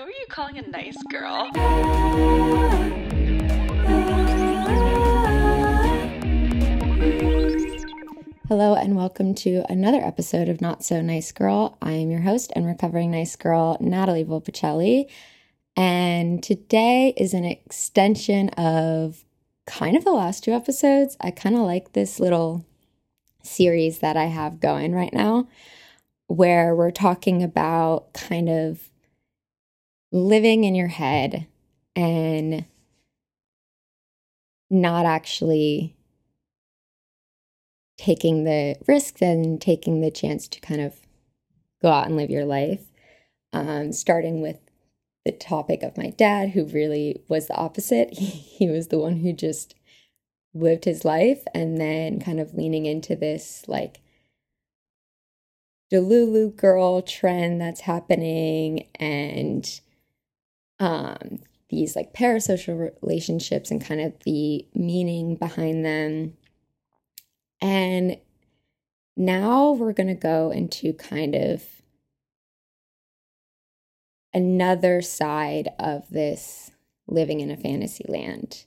Who are you calling a nice girl? Hello, and welcome to another episode of Not So Nice Girl. I am your host and recovering nice girl, Natalie Volpicelli. And today is an extension of kind of the last two episodes. I kind of like this little series that I have going right now where we're talking about kind of living in your head and not actually taking the risk and taking the chance to kind of go out and live your life. Um, starting with the topic of my dad, who really was the opposite. He, he was the one who just lived his life, and then kind of leaning into this like Delulu girl trend that's happening and um, these like parasocial relationships and kind of the meaning behind them. And now we're going to go into kind of another side of this living in a fantasy land.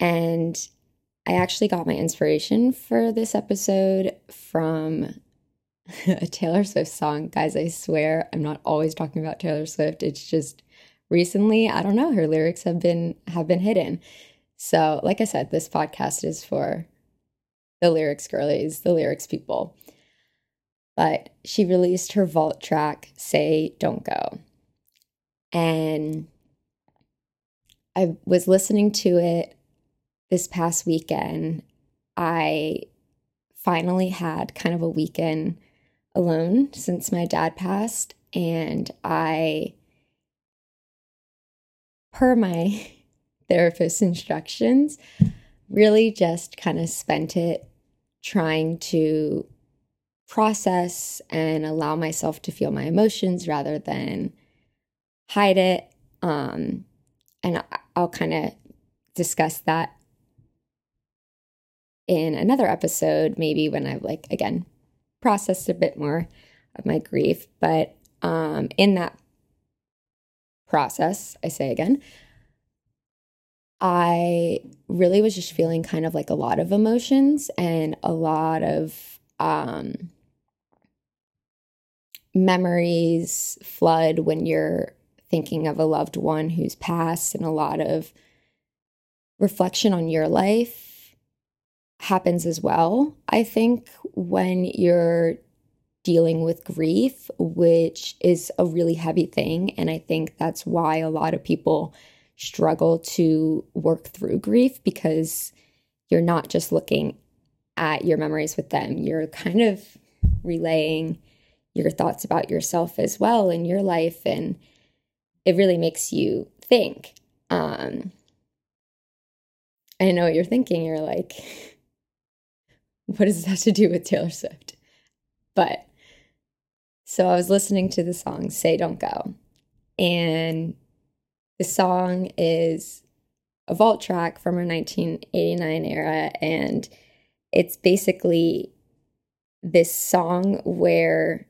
And I actually got my inspiration for this episode from a Taylor Swift song. Guys, I swear I'm not always talking about Taylor Swift. It's just recently, I don't know, her lyrics have been have been hidden. So, like I said, this podcast is for the lyrics girlies, the lyrics people. But she released her vault track, Say Don't Go. And I was listening to it this past weekend. I finally had kind of a weekend alone since my dad passed. And I per my therapist's instructions, really just kind of spent it trying to process and allow myself to feel my emotions rather than hide it. Um, and I'll kind of discuss that in another episode, maybe when I've like again processed a bit more of my grief. But um, in that process, I say again, I really was just feeling kind of like a lot of emotions and a lot of um, memories flood when you're thinking of a loved one who's passed, and a lot of reflection on your life happens as well. I think when you're dealing with grief, which is a really heavy thing. And I think that's why a lot of people struggle to work through grief because you're not just looking at your memories with them, you're kind of relaying your thoughts about yourself as well in your life. And it really makes you think. Um, I know what you're thinking. You're like, what does that have to do with Taylor Swift? But so I was listening to the song Say Don't Go. And the song is a vault track from her 1989 era. And it's basically this song where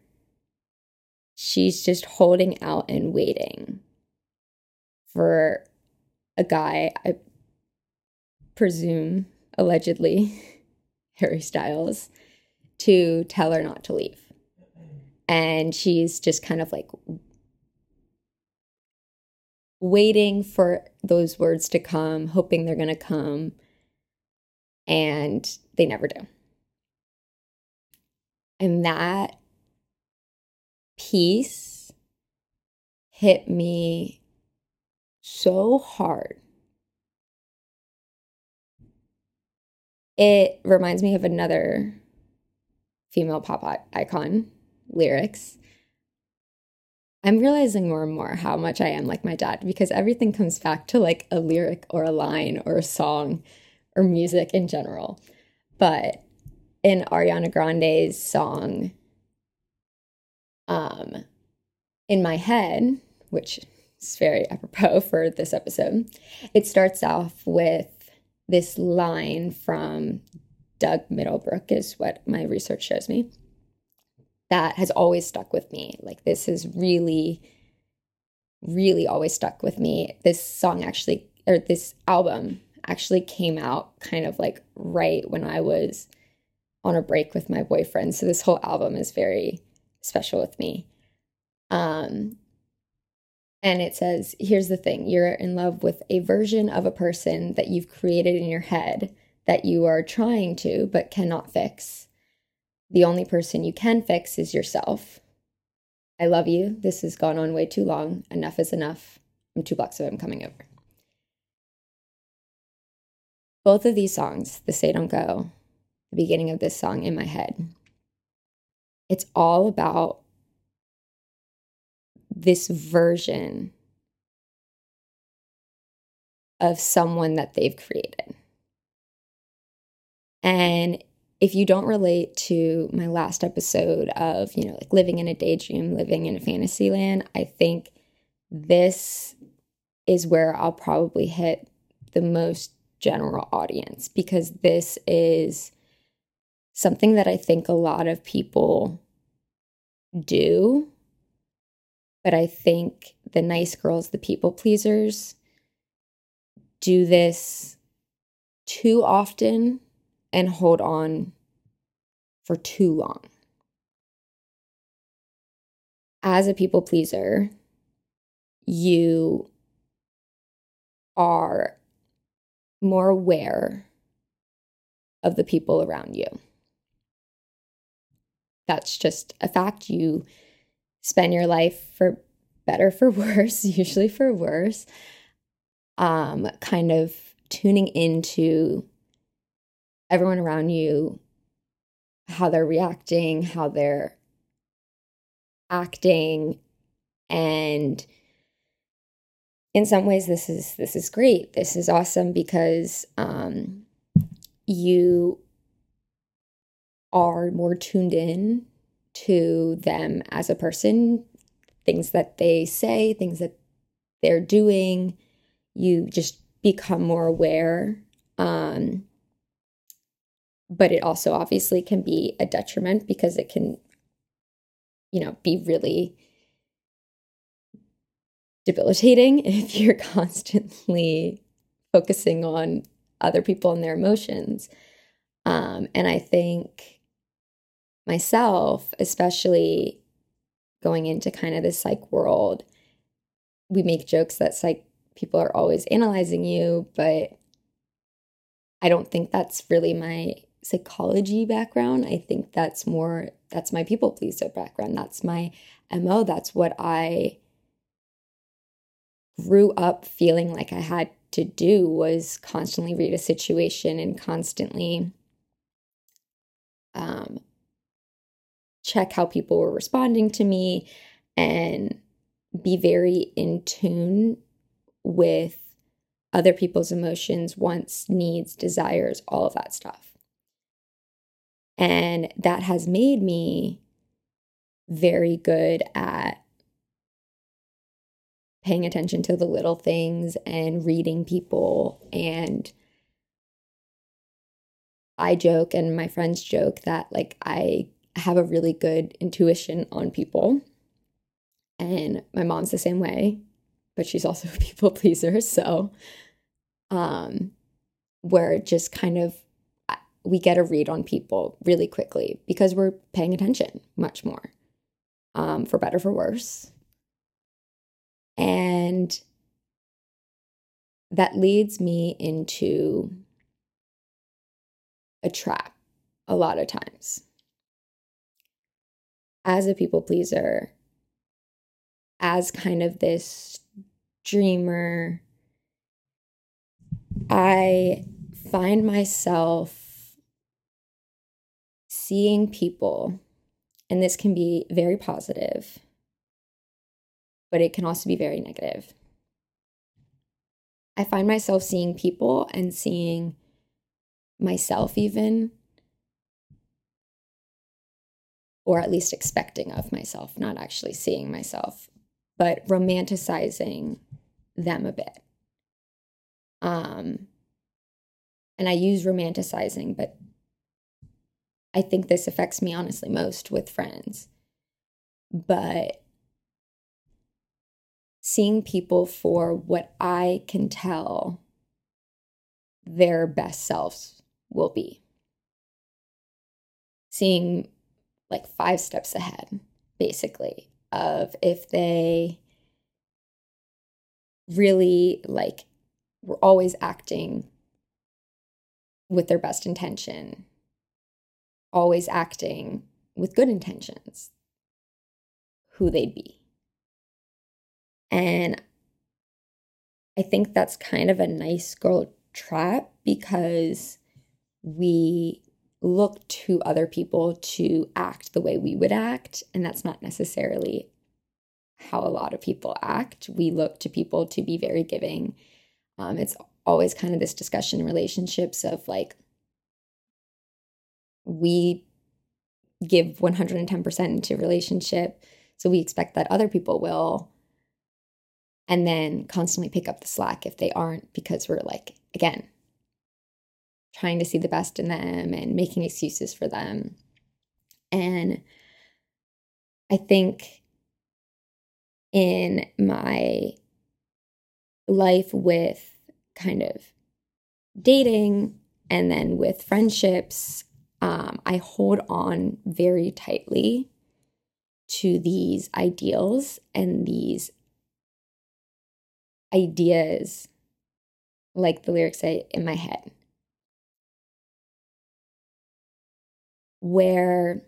she's just holding out and waiting for a guy, I presume, allegedly, Harry Styles, to tell her not to leave and she's just kind of like waiting for those words to come, hoping they're going to come, and they never do. And that piece hit me so hard. It reminds me of another female pop icon, lyrics, I'm realizing more and more how much I am like my dad because everything comes back to like a lyric or a line or a song or music in general. But in Ariana Grande's song, um, in my head, which is very apropos for this episode, it starts off with this line from Doug Middlebrook, is what my research shows me that has always stuck with me. Like, this is really really always stuck with me. This song actually, or this album actually came out kind of like right when I was on a break with my boyfriend. So this whole album is very special with me. Um, and it says, here's the thing you're in love with a version of a person that you've created in your head that you are trying to but cannot fix. The only person you can fix is yourself. I love you. This has gone on way too long. Enough is enough. I'm two blocks away. I'm coming over. Both of these songs, the Say Don't Go, the beginning of this song in my head, it's all about this version of someone that they've created. And if you don't relate to my last episode of, you know, like living in a daydream, living in a fantasy land, I think this is where I'll probably hit the most general audience because this is something that I think a lot of people do. But I think the nice girls, the people pleasers, do this too often and hold on for too long. As a people pleaser, you are more aware of the people around you. That's just a fact. You spend your life for better, for worse, usually for worse, um, kind of tuning into everyone around you, how they're reacting, how they're acting, and in some ways this is this is great. This is awesome because um, you are more tuned in to them as a person, things that they say, things that they're doing. You just become more aware. Um, but it also obviously can be a detriment because it can, you know, be really debilitating if you're constantly focusing on other people and their emotions. Um, and I think myself, especially going into kind of the psych world, we make jokes that psych people are always analyzing you, but I don't think that's really my psychology background. I think that's more that's my people pleaser background. That's my MO. That's what I grew up feeling like I had to do was constantly read a situation and constantly um, check how people were responding to me and be very in tune with other people's emotions, wants, needs, desires, all of that stuff. And that has made me very good at paying attention to the little things and reading people. And I joke, and my friends joke that like I have a really good intuition on people. And my mom's the same way, but she's also a people pleaser. So, um, we're just kind of we get a read on people really quickly because we're paying attention much more, um, for better, for worse. And that leads me into a trap a lot of times as a people pleaser, as kind of this dreamer, I find myself seeing people, and this can be very positive, but it can also be very negative. I find myself seeing people and seeing myself even or at least expecting of myself, not actually seeing myself, but romanticizing them a bit. Um, and I use romanticizing, but I think this affects me honestly most with friends. But seeing people for what I can tell their best selves will be. Seeing like five steps ahead, basically, of if they really like were always acting with their best intention, always acting with good intentions, who they'd be. And I think that's kind of a nice girl trap because we look to other people to act the way we would act. And that's not necessarily how a lot of people act. We look to people to be very giving. Um, it's always kind of this discussion in relationships of like, we give 110% into relationship. So we expect that other people will. And then constantly pick up the slack if they aren't, because we're like, again, trying to see the best in them and making excuses for them. And I think in my life with kind of dating and then with friendships, um, I hold on very tightly to these ideals and these ideas, like the lyrics say, in my head. Where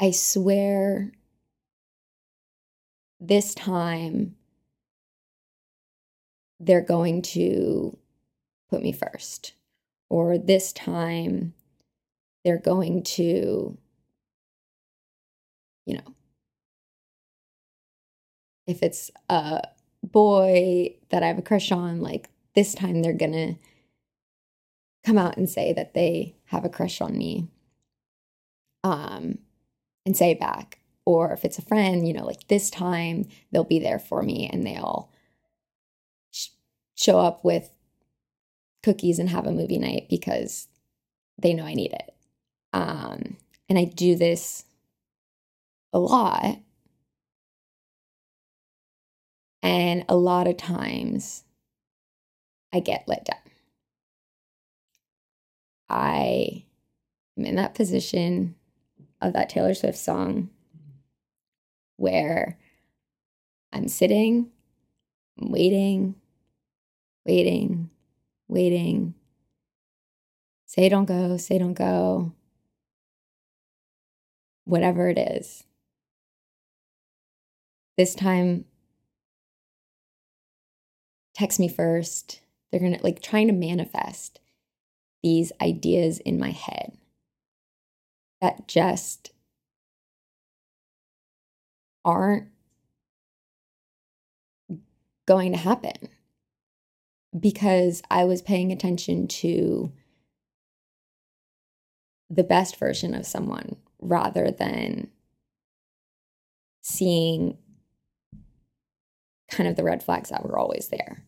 I swear this time they're going to put me first, or this time they're going to, you know, if it's a boy that I have a crush on, like this time they're going to come out and say that they have a crush on me. Um, and say back. Or if it's a friend, you know, like this time they'll be there for me and they'll sh- show up with cookies and have a movie night because they know I need it. Um, and I do this a lot. And a lot of times I get let down. I am in that position of that Taylor Swift song where I'm sitting, I'm waiting, waiting, waiting. Say don't go, say don't go. Whatever it is. This time, text me first. They're going to like trying to manifest these ideas in my head that just aren't going to happen because I was paying attention to the best version of someone rather than seeing kind of the red flags that were always there.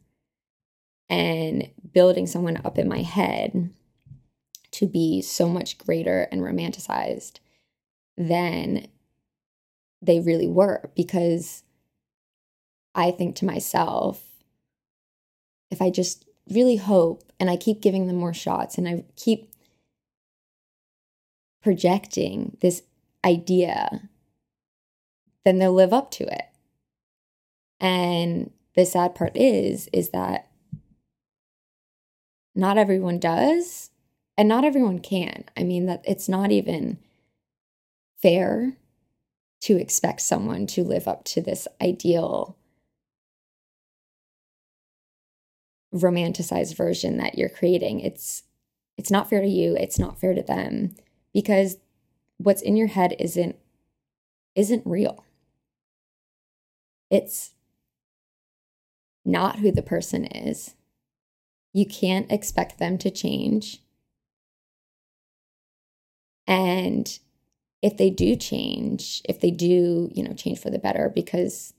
And building someone up in my head to be so much greater and romanticized than they really were because I think to myself, if I just really hope and I keep giving them more shots and I keep projecting this idea, then they'll live up to it. And the sad part is, is that not everyone does and not everyone can. I mean, that it's not even fair to expect someone to live up to this ideal romanticized version that you're creating. It's it's not fair to you, it's not fair to them because what's in your head isn't isn't real. It's not who the person is. You can't expect them to change. And if they do change, if they do, you know, change for the better, because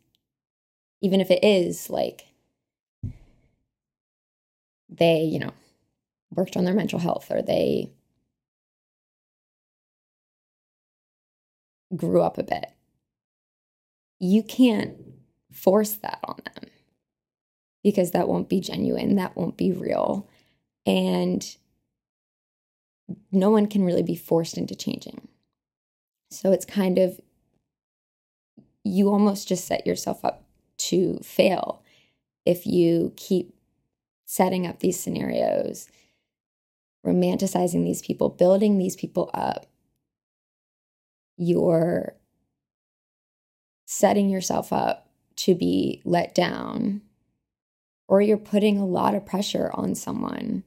even if it is like they, you know, worked on their mental health or they grew up a bit, you can't force that on them because that won't be genuine, that won't be real. And no one can really be forced into changing. So it's kind of, you almost just set yourself up to fail if you keep setting up these scenarios, romanticizing these people, building these people up. You're setting yourself up to be let down, or you're putting a lot of pressure on someone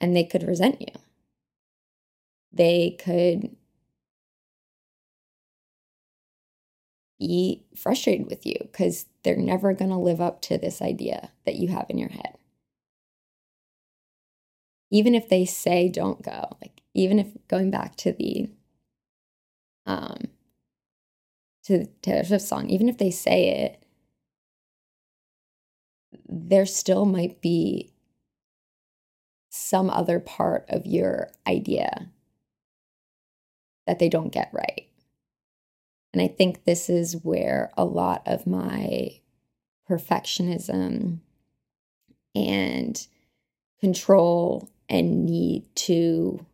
and they could resent you. They could be frustrated with you because they're never going to live up to this idea that you have in your head. Even if they say don't go, like even if going back to the um to the Taylor Swift song, even if they say it, there still might be some other part of your idea that they don't get right. And I think this is where a lot of my perfectionism and control and need to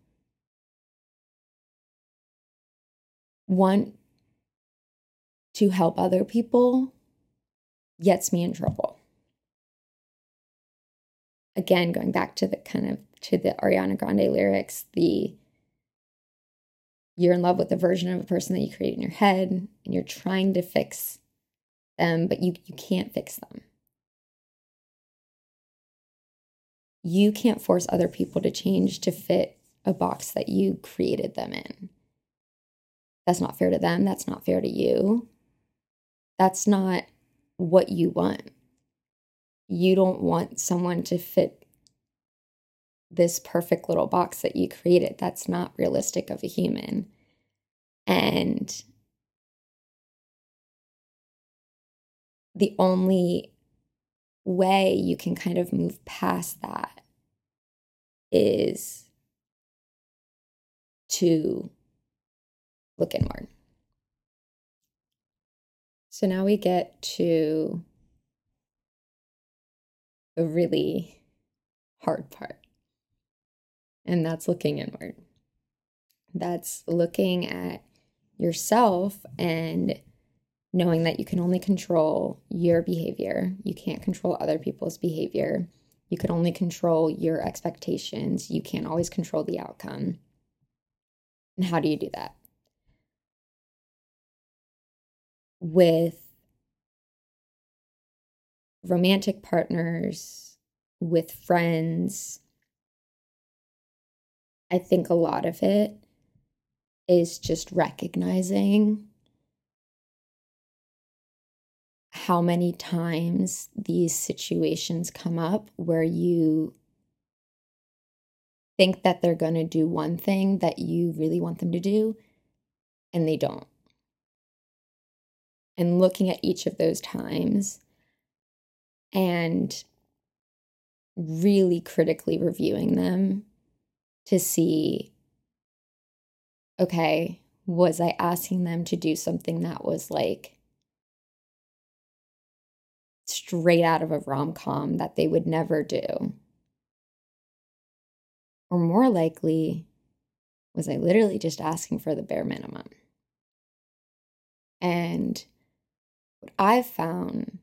want to help other people gets me in trouble. Again, going back to the kind of to the Ariana Grande lyrics, the you're in love with the version of a person that you create in your head and you're trying to fix them, but you, you can't fix them. You can't force other people to change to fit a box that you created them in. That's not fair to them. That's not fair to you. That's not what you want. You don't want someone to fit this perfect little box that you created. That's not realistic of a human. And the only way you can kind of move past that is to look inward. So now we get to the really hard part and that's looking inward. That's looking at yourself and knowing that you can only control your behavior. You can't control other people's behavior. You can only control your expectations. You can't always control the outcome. And how do you do that? With romantic partners, with friends, I think a lot of it is just recognizing how many times these situations come up where you think that they're going to do one thing that you really want them to do and they don't. And looking at each of those times and really critically reviewing them to see okay, was I asking them to do something that was like straight out of a rom com that they would never do? Or more likely, was I literally just asking for the bare minimum? And what I've found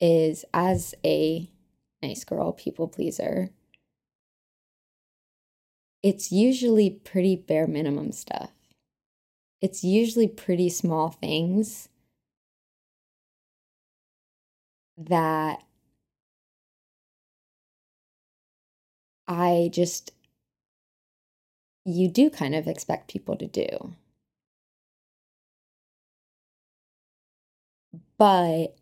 is as a nice girl, people pleaser, it's usually pretty bare minimum stuff. It's usually pretty small things that I just, you do kind of expect people to do. But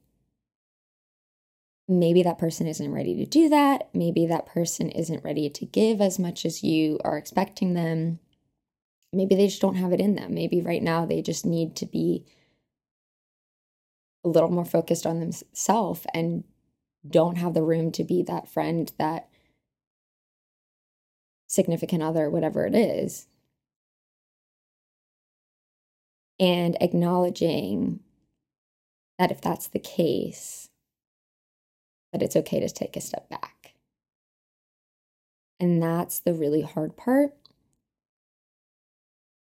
maybe that person isn't ready to do that. Maybe that person isn't ready to give as much as you are expecting them. Maybe they just don't have it in them. Maybe right now they just need to be a little more focused on themselves and don't have the room to be that friend, that significant other, whatever it is. And acknowledging that if that's the case, that it's okay to take a step back. And that's the really hard part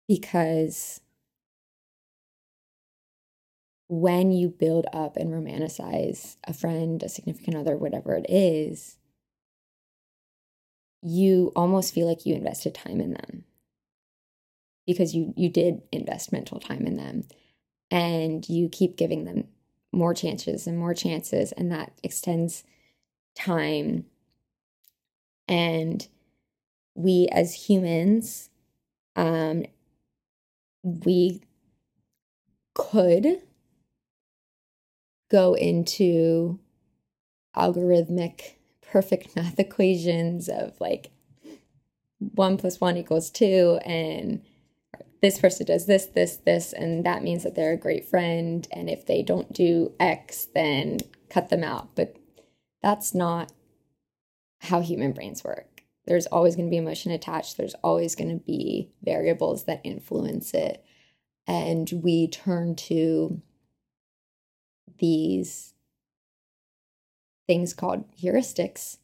because when you build up and romanticize a friend, a significant other, whatever it is, you almost feel like you invested time in them. Because you you did invest mental time in them. And you keep giving them more chances and more chances and that extends time. And we as humans um we could go into algorithmic perfect math equations of like one plus one equals two and this person does this, this, this, and that means that they're a great friend. And if they don't do X, then cut them out. But that's not how human brains work. There's always going to be emotion attached, there's always going to be variables that influence it. And we turn to these things called heuristics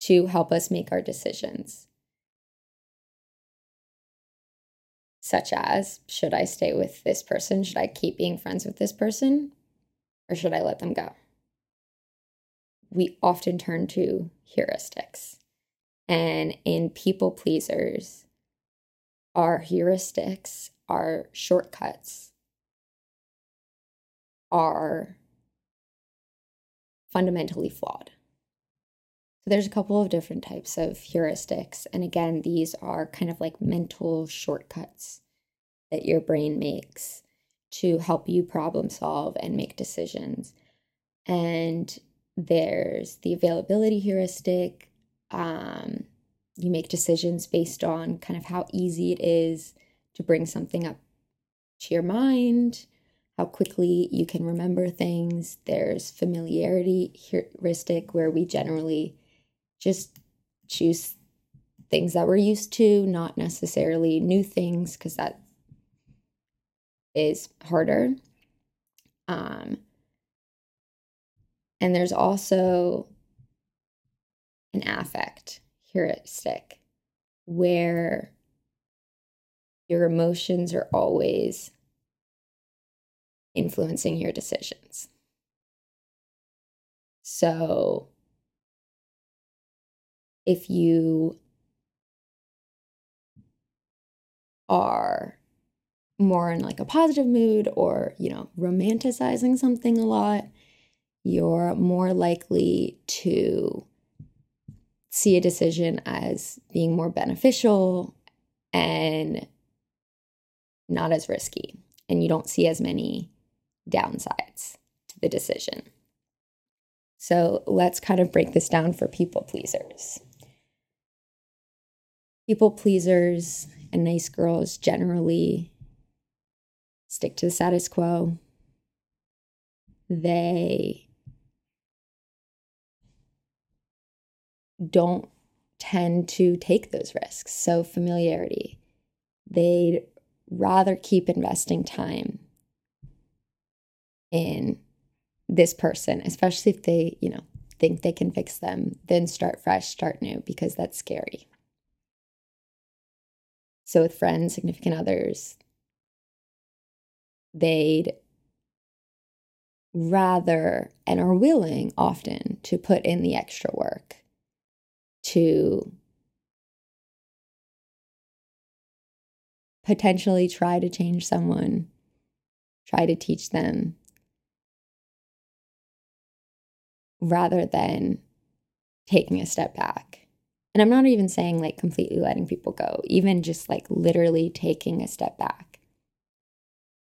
to help us make our decisions. such as should I stay with this person? Should I keep being friends with this person? Or should I let them go? We often turn to heuristics. And in people pleasers, our heuristics, are shortcuts, are fundamentally flawed. So there's a couple of different types of heuristics. And again, these are kind of like mental shortcuts that your brain makes to help you problem solve and make decisions. And there's the availability heuristic. Um, you make decisions based on kind of how easy it is to bring something up to your mind, how quickly you can remember things. There's familiarity heuristic, where we generally just choose things that we're used to, not necessarily new things, because that is harder. Um, and there's also an affect heuristic where your emotions are always influencing your decisions. So if you are more in like a positive mood or, you know, romanticizing something a lot, you're more likely to see a decision as being more beneficial and not as risky. And you don't see as many downsides to the decision. So let's kind of break this down for people pleasers people pleasers and nice girls generally stick to the status quo. They don't tend to take those risks. So, familiarity, they'd rather keep investing time in this person, especially if they, you know, think they can fix them, then start fresh, start new, because that's scary. So, with friends, significant others, they'd rather and are willing often to put in the extra work to potentially try to change someone, try to teach them, rather than taking a step back and I'm not even saying like completely letting people go, even just like literally taking a step back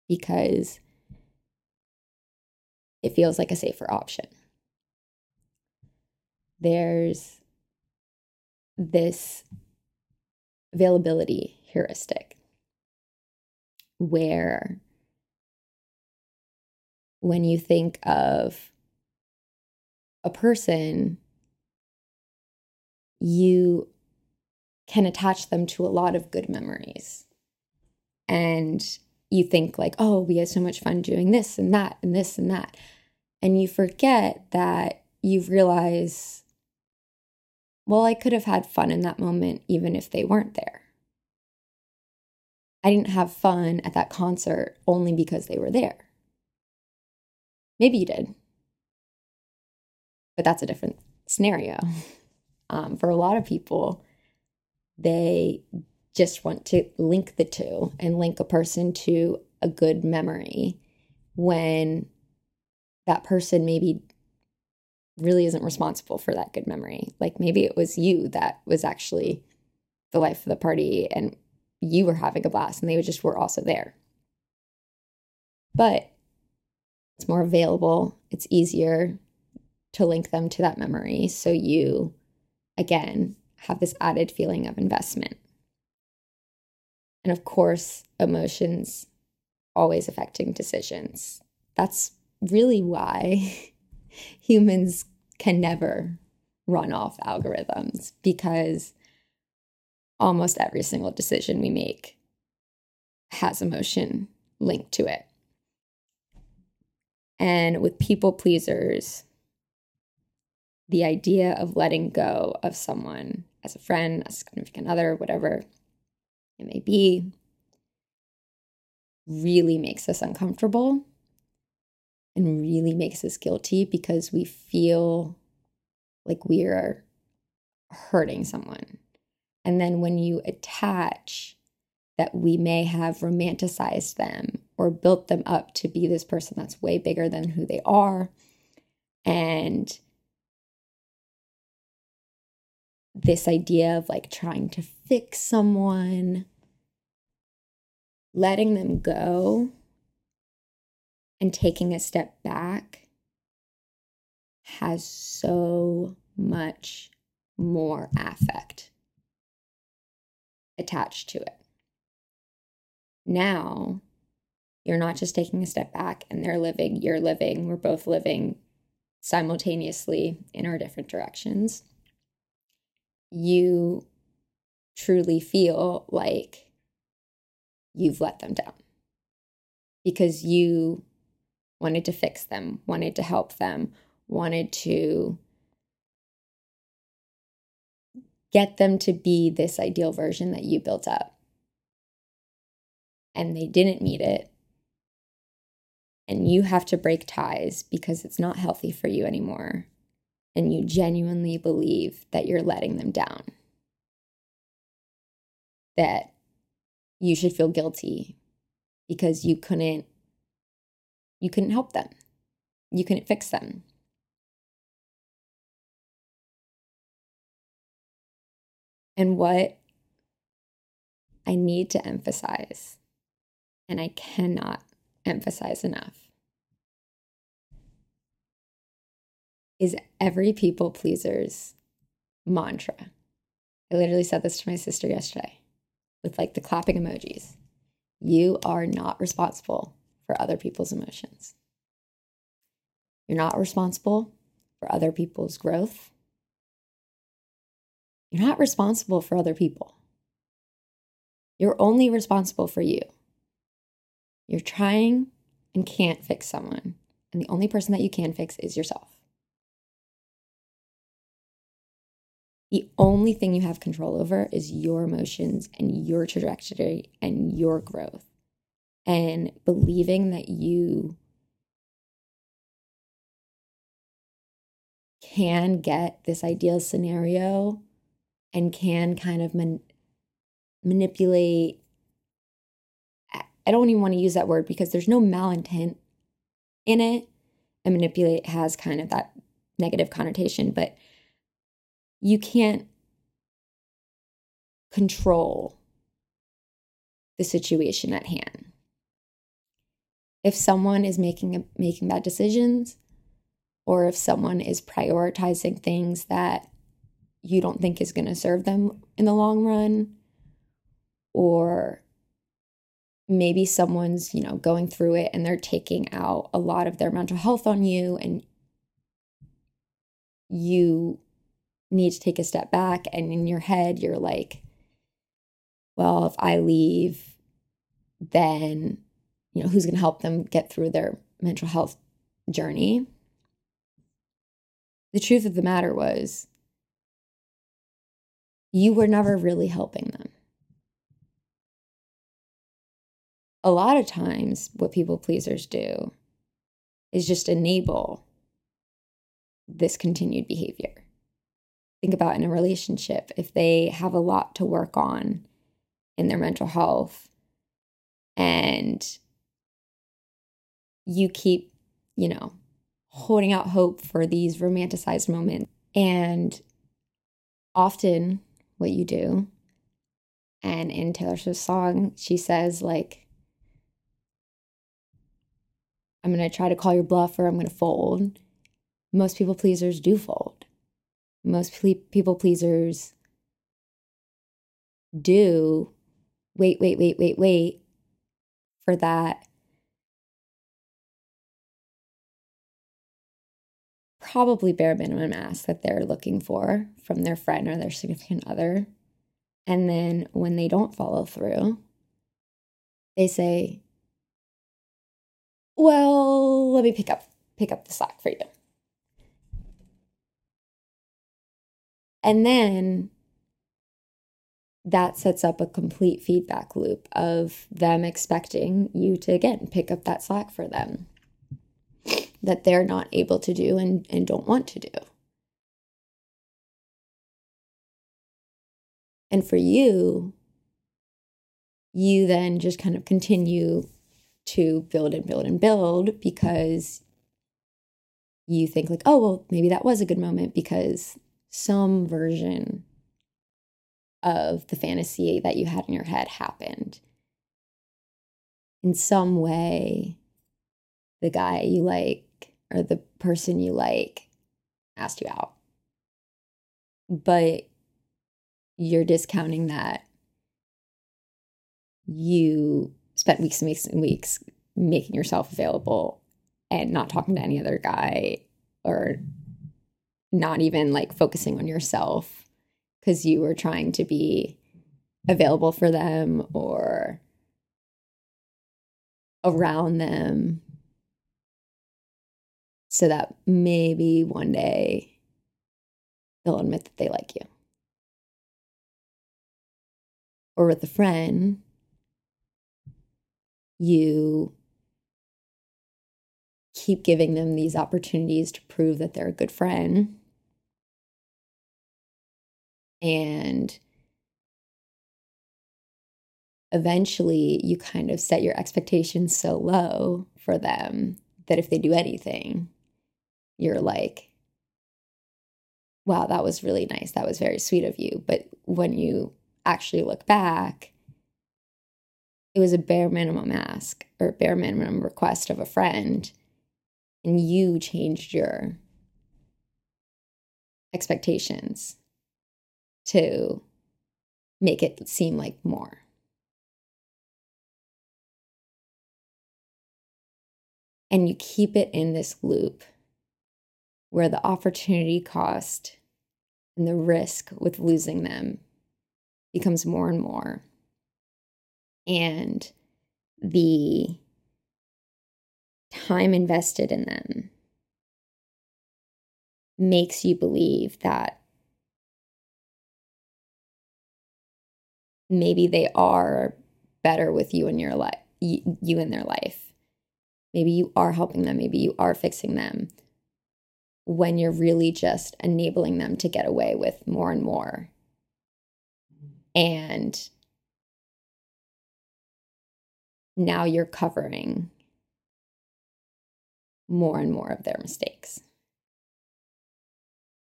because it feels like a safer option. There's this availability heuristic where when you think of a person you can attach them to a lot of good memories. And you think like, oh, we had so much fun doing this and that and this and that. And you forget that you realize, well, I could have had fun in that moment even if they weren't there. I didn't have fun at that concert only because they were there. Maybe you did, but that's a different scenario. Um, for a lot of people, they just want to link the two and link a person to a good memory when that person maybe really isn't responsible for that good memory. Like maybe it was you that was actually the life of the party and you were having a blast and they just were also there. But it's more available, it's easier to link them to that memory. So you, again, have this added feeling of investment. And of course, emotions always affecting decisions. That's really why humans can never run off algorithms because almost every single decision we make has emotion linked to it. And with people pleasers, the idea of letting go of someone as a friend, a significant other, whatever it may be, really makes us uncomfortable and really makes us guilty because we feel like we are hurting someone. And then when you attach that we may have romanticized them or built them up to be this person that's way bigger than who they are, and this idea of like trying to fix someone, letting them go, and taking a step back has so much more affect attached to it. Now, you're not just taking a step back and they're living, you're living, we're both living simultaneously in our different directions you truly feel like you've let them down because you wanted to fix them, wanted to help them, wanted to get them to be this ideal version that you built up. And they didn't meet it. And you have to break ties because it's not healthy for you anymore and you genuinely believe that you're letting them down, that you should feel guilty because you couldn't you couldn't help them. You couldn't fix them. And what I need to emphasize, and I cannot emphasize enough, is every people pleaser's mantra. I literally said this to my sister yesterday with like the clapping emojis. You are not responsible for other people's emotions. You're not responsible for other people's growth. You're not responsible for other people. You're only responsible for you. You're trying and can't fix someone. And the only person that you can fix is yourself. The only thing you have control over is your emotions and your trajectory and your growth. And believing that you can get this ideal scenario and can kind of man- manipulate. I don't even want to use that word because there's no malintent in it. And manipulate has kind of that negative connotation, but you can't control the situation at hand. If someone is making making bad decisions or if someone is prioritizing things that you don't think is going to serve them in the long run or maybe someone's, you know, going through it and they're taking out a lot of their mental health on you and you need to take a step back. And in your head, you're like, well, if I leave, then you know, who's going to help them get through their mental health journey. The truth of the matter was, you were never really helping them. A lot of times, what people pleasers do is just enable this continued behavior. Think about in a relationship, if they have a lot to work on in their mental health and you keep, you know, holding out hope for these romanticized moments. And often what you do, and in Taylor Swift's song, she says, like, I'm going to try to call your bluff or I'm going to fold. Most people pleasers do fold. Most people pleasers do wait, wait, wait, wait, wait for that probably bare minimum ask that they're looking for from their friend or their significant other. And then when they don't follow through, they say, "Well, let me pick up pick up the slack for you." And then that sets up a complete feedback loop of them expecting you to again pick up that slack for them that they're not able to do and, and don't want to do. And for you, you then just kind of continue to build and build and build because you think, like, oh, well, maybe that was a good moment because some version of the fantasy that you had in your head happened. In some way, the guy you like or the person you like asked you out. But you're discounting that you spent weeks and weeks and weeks making yourself available and not talking to any other guy or not even like focusing on yourself because you were trying to be available for them or around them so that maybe one day they'll admit that they like you. Or with a friend, you keep giving them these opportunities to prove that they're a good friend. And eventually, you kind of set your expectations so low for them that if they do anything, you're like, wow, that was really nice. That was very sweet of you. But when you actually look back, it was a bare minimum ask or bare minimum request of a friend, and you changed your expectations to make it seem like more. And you keep it in this loop where the opportunity cost and the risk with losing them becomes more and more. And the time invested in them makes you believe that maybe they are better with you in your life you, in their life maybe you are helping them maybe you are fixing them when you're really just enabling them to get away with more and more. And now you're covering more and more of their mistakes.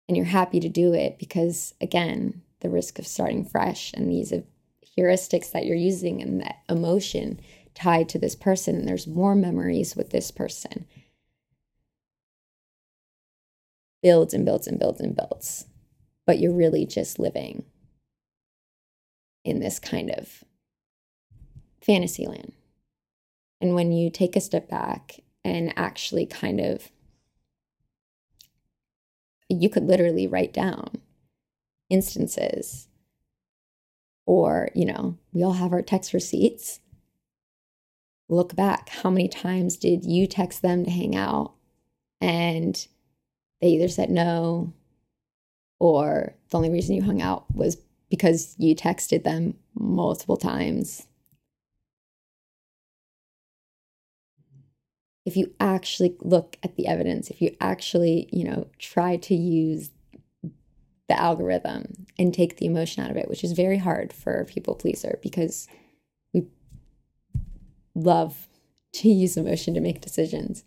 And you're happy to do it because, again, the risk of starting fresh and these heuristics that you're using and that emotion tied to this person, and there's more memories with this person builds and builds and builds and builds. But you're really just living in this kind of fantasy land. And when you take a step back and actually kind of, you could literally write down instances, or, you know, we all have our text receipts look back. How many times did you text them to hang out and they either said no or the only reason you hung out was because you texted them multiple times? If you actually look at the evidence, if you actually, you know, try to use the algorithm and take the emotion out of it, which is very hard for a people pleaser because we love to use emotion to make decisions.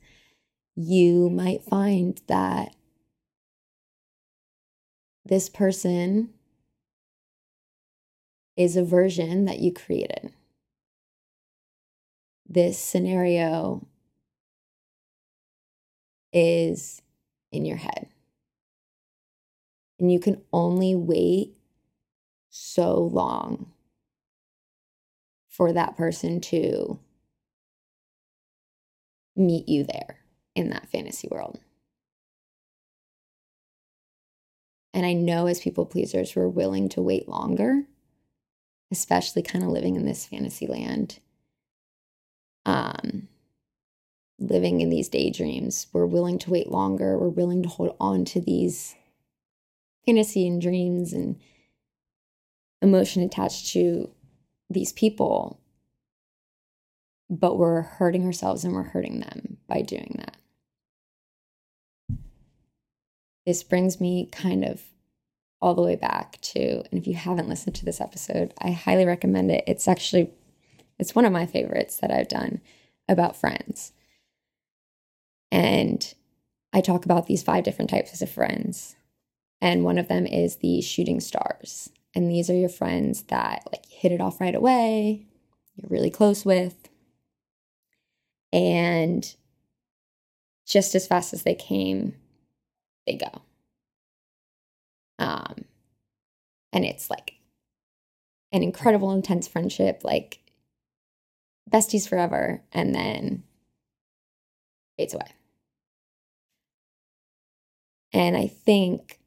You might find that this person is a version that you created. This scenario is in your head. And you can only wait so long for that person to meet you there in that fantasy world. And I know as people pleasers, we're willing to wait longer, especially kind of living in this fantasy land. Um, living in these daydreams, we're willing to wait longer. We're willing to hold on to these fantasy and dreams and emotion attached to these people, but we're hurting ourselves and we're hurting them by doing that. This brings me kind of all the way back to, and if you haven't listened to this episode, I highly recommend it. It's actually, it's one of my favorites that I've done about friends. And I talk about these five different types of friends and one of them is the shooting stars. And these are your friends that like hit it off right away, you're really close with. And just as fast as they came, they go. Um, and it's like an incredible, intense friendship, like besties forever, and then fades away. And I think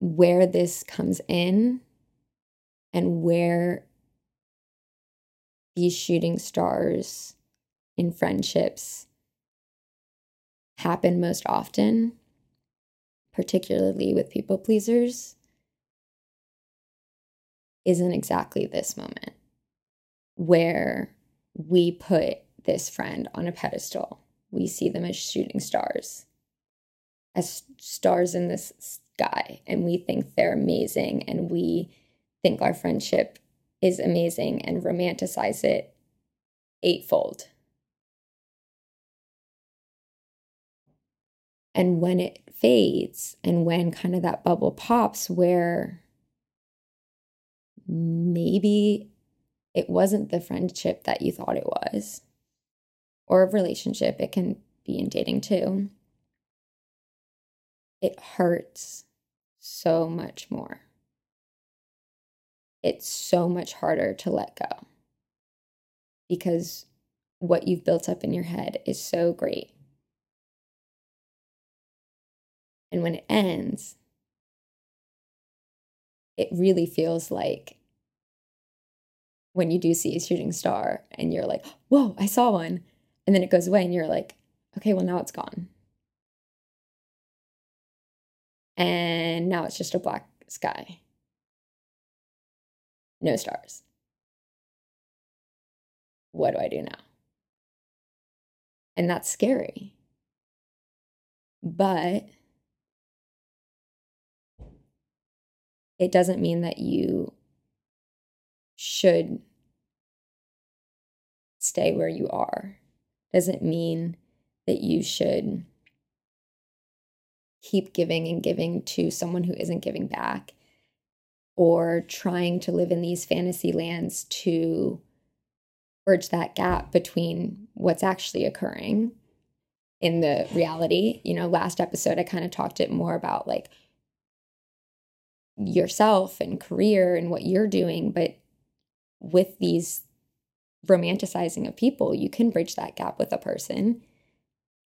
where this comes in and where these shooting stars in friendships happen most often, particularly with people pleasers, isn't exactly this moment where we put this friend on a pedestal. We see them as shooting stars, as stars in this guy and we think they're amazing and we think our friendship is amazing and romanticize it eightfold. And when it fades and when kind of that bubble pops, where maybe it wasn't the friendship that you thought it was, or a relationship, it can be in dating too. It hurts so much more. It's so much harder to let go because what you've built up in your head is so great. And when it ends, it really feels like when you do see a shooting star and you're like, whoa, I saw one. And then it goes away and you're like, okay, well, now it's gone. And now it's just a black sky. No stars. What do I do now? And that's scary. But it doesn't mean that you should stay where you are. Doesn't mean that you should keep giving and giving to someone who isn't giving back or trying to live in these fantasy lands to bridge that gap between what's actually occurring in the reality. You know, last episode, I kind of talked it more about like yourself and career and what you're doing. But with these romanticizing of people, you can bridge that gap with a person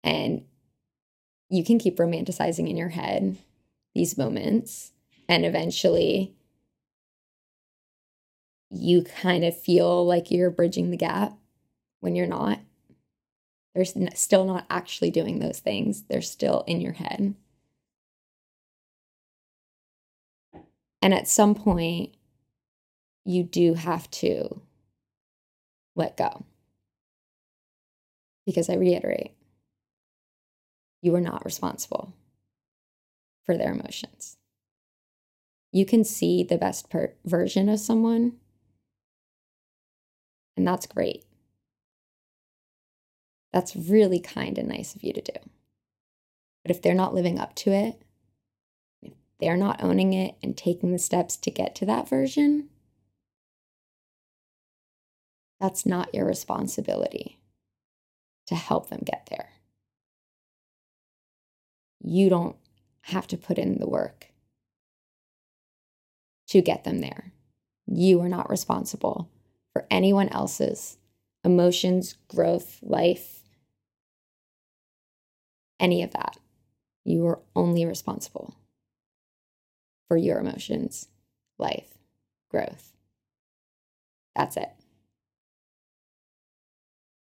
and you can keep romanticizing in your head these moments and eventually you kind of feel like you're bridging the gap when you're not. They're still not actually doing those things, they're still in your head. And at some point, you do have to let go. Because I reiterate, you are not responsible for their emotions. You can see the best per- version of someone, and that's great. That's really kind and nice of you to do. But if they're not living up to it, if they're not owning it and taking the steps to get to that version, that's not your responsibility to help them get there. You don't have to put in the work to get them there. You are not responsible for anyone else's emotions, growth, life, any of that. You are only responsible for your emotions, life, growth. That's it.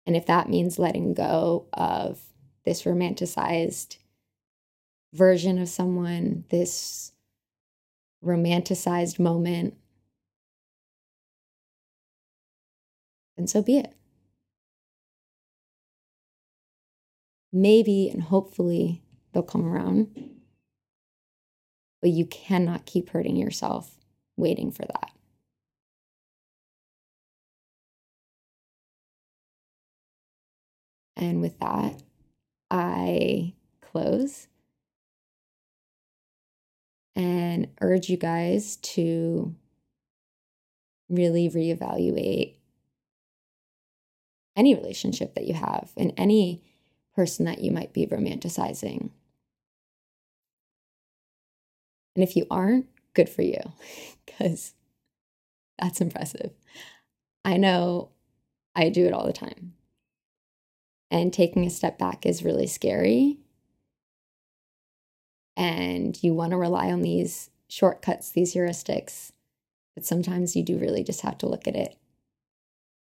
And if that means letting go of this romanticized version of someone, this romanticized moment, then so be it. Maybe and hopefully they'll come around, but you cannot keep hurting yourself waiting for that. And with that, I close and urge you guys to really reevaluate any relationship that you have and any person that you might be romanticizing. And if you aren't, good for you, because that's impressive. I know I do it all the time. And taking a step back is really scary and you want to rely on these shortcuts, these heuristics. But sometimes you do really just have to look at it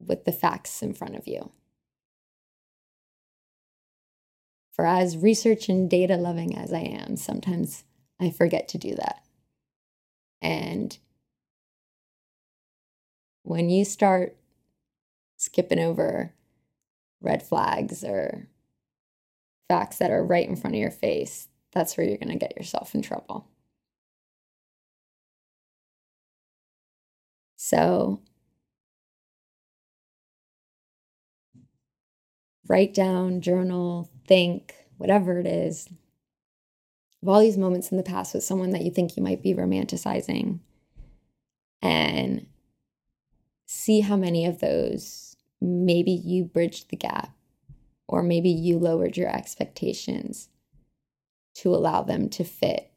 with the facts in front of you. For as research and data loving as I am, sometimes I forget to do that. And when you start skipping over red flags or facts that are right in front of your face, that's where you're going to get yourself in trouble. So, write down, journal, think, whatever it is, of all these moments in the past with someone that you think you might be romanticizing, and see how many of those maybe you bridged the gap, or maybe you lowered your expectations to allow them to fit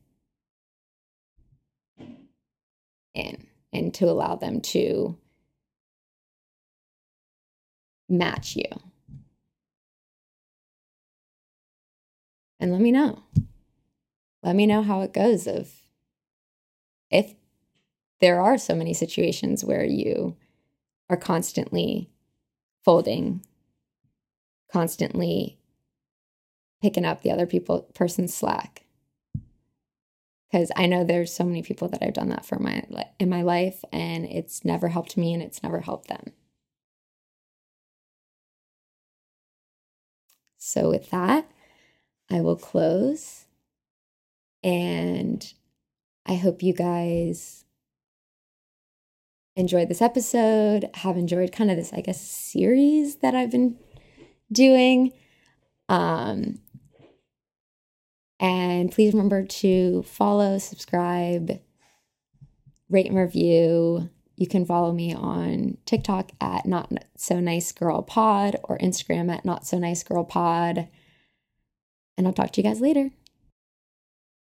in and to allow them to match you. And let me know. Let me know how it goes of if there are so many situations where you are constantly folding, constantly picking up the other people person's slack because I know there's so many people that I've done that for my in my life and it's never helped me and it's never helped them. So with that, I will close and I hope you guys enjoyed this episode, have enjoyed kind of this I guess series that I've been doing. Um and please remember to follow, subscribe, rate and review. You can follow me on TikTok at Not So Nice Girl Pod or Instagram at Not So Nice Girl Pod. And I'll talk to you guys later.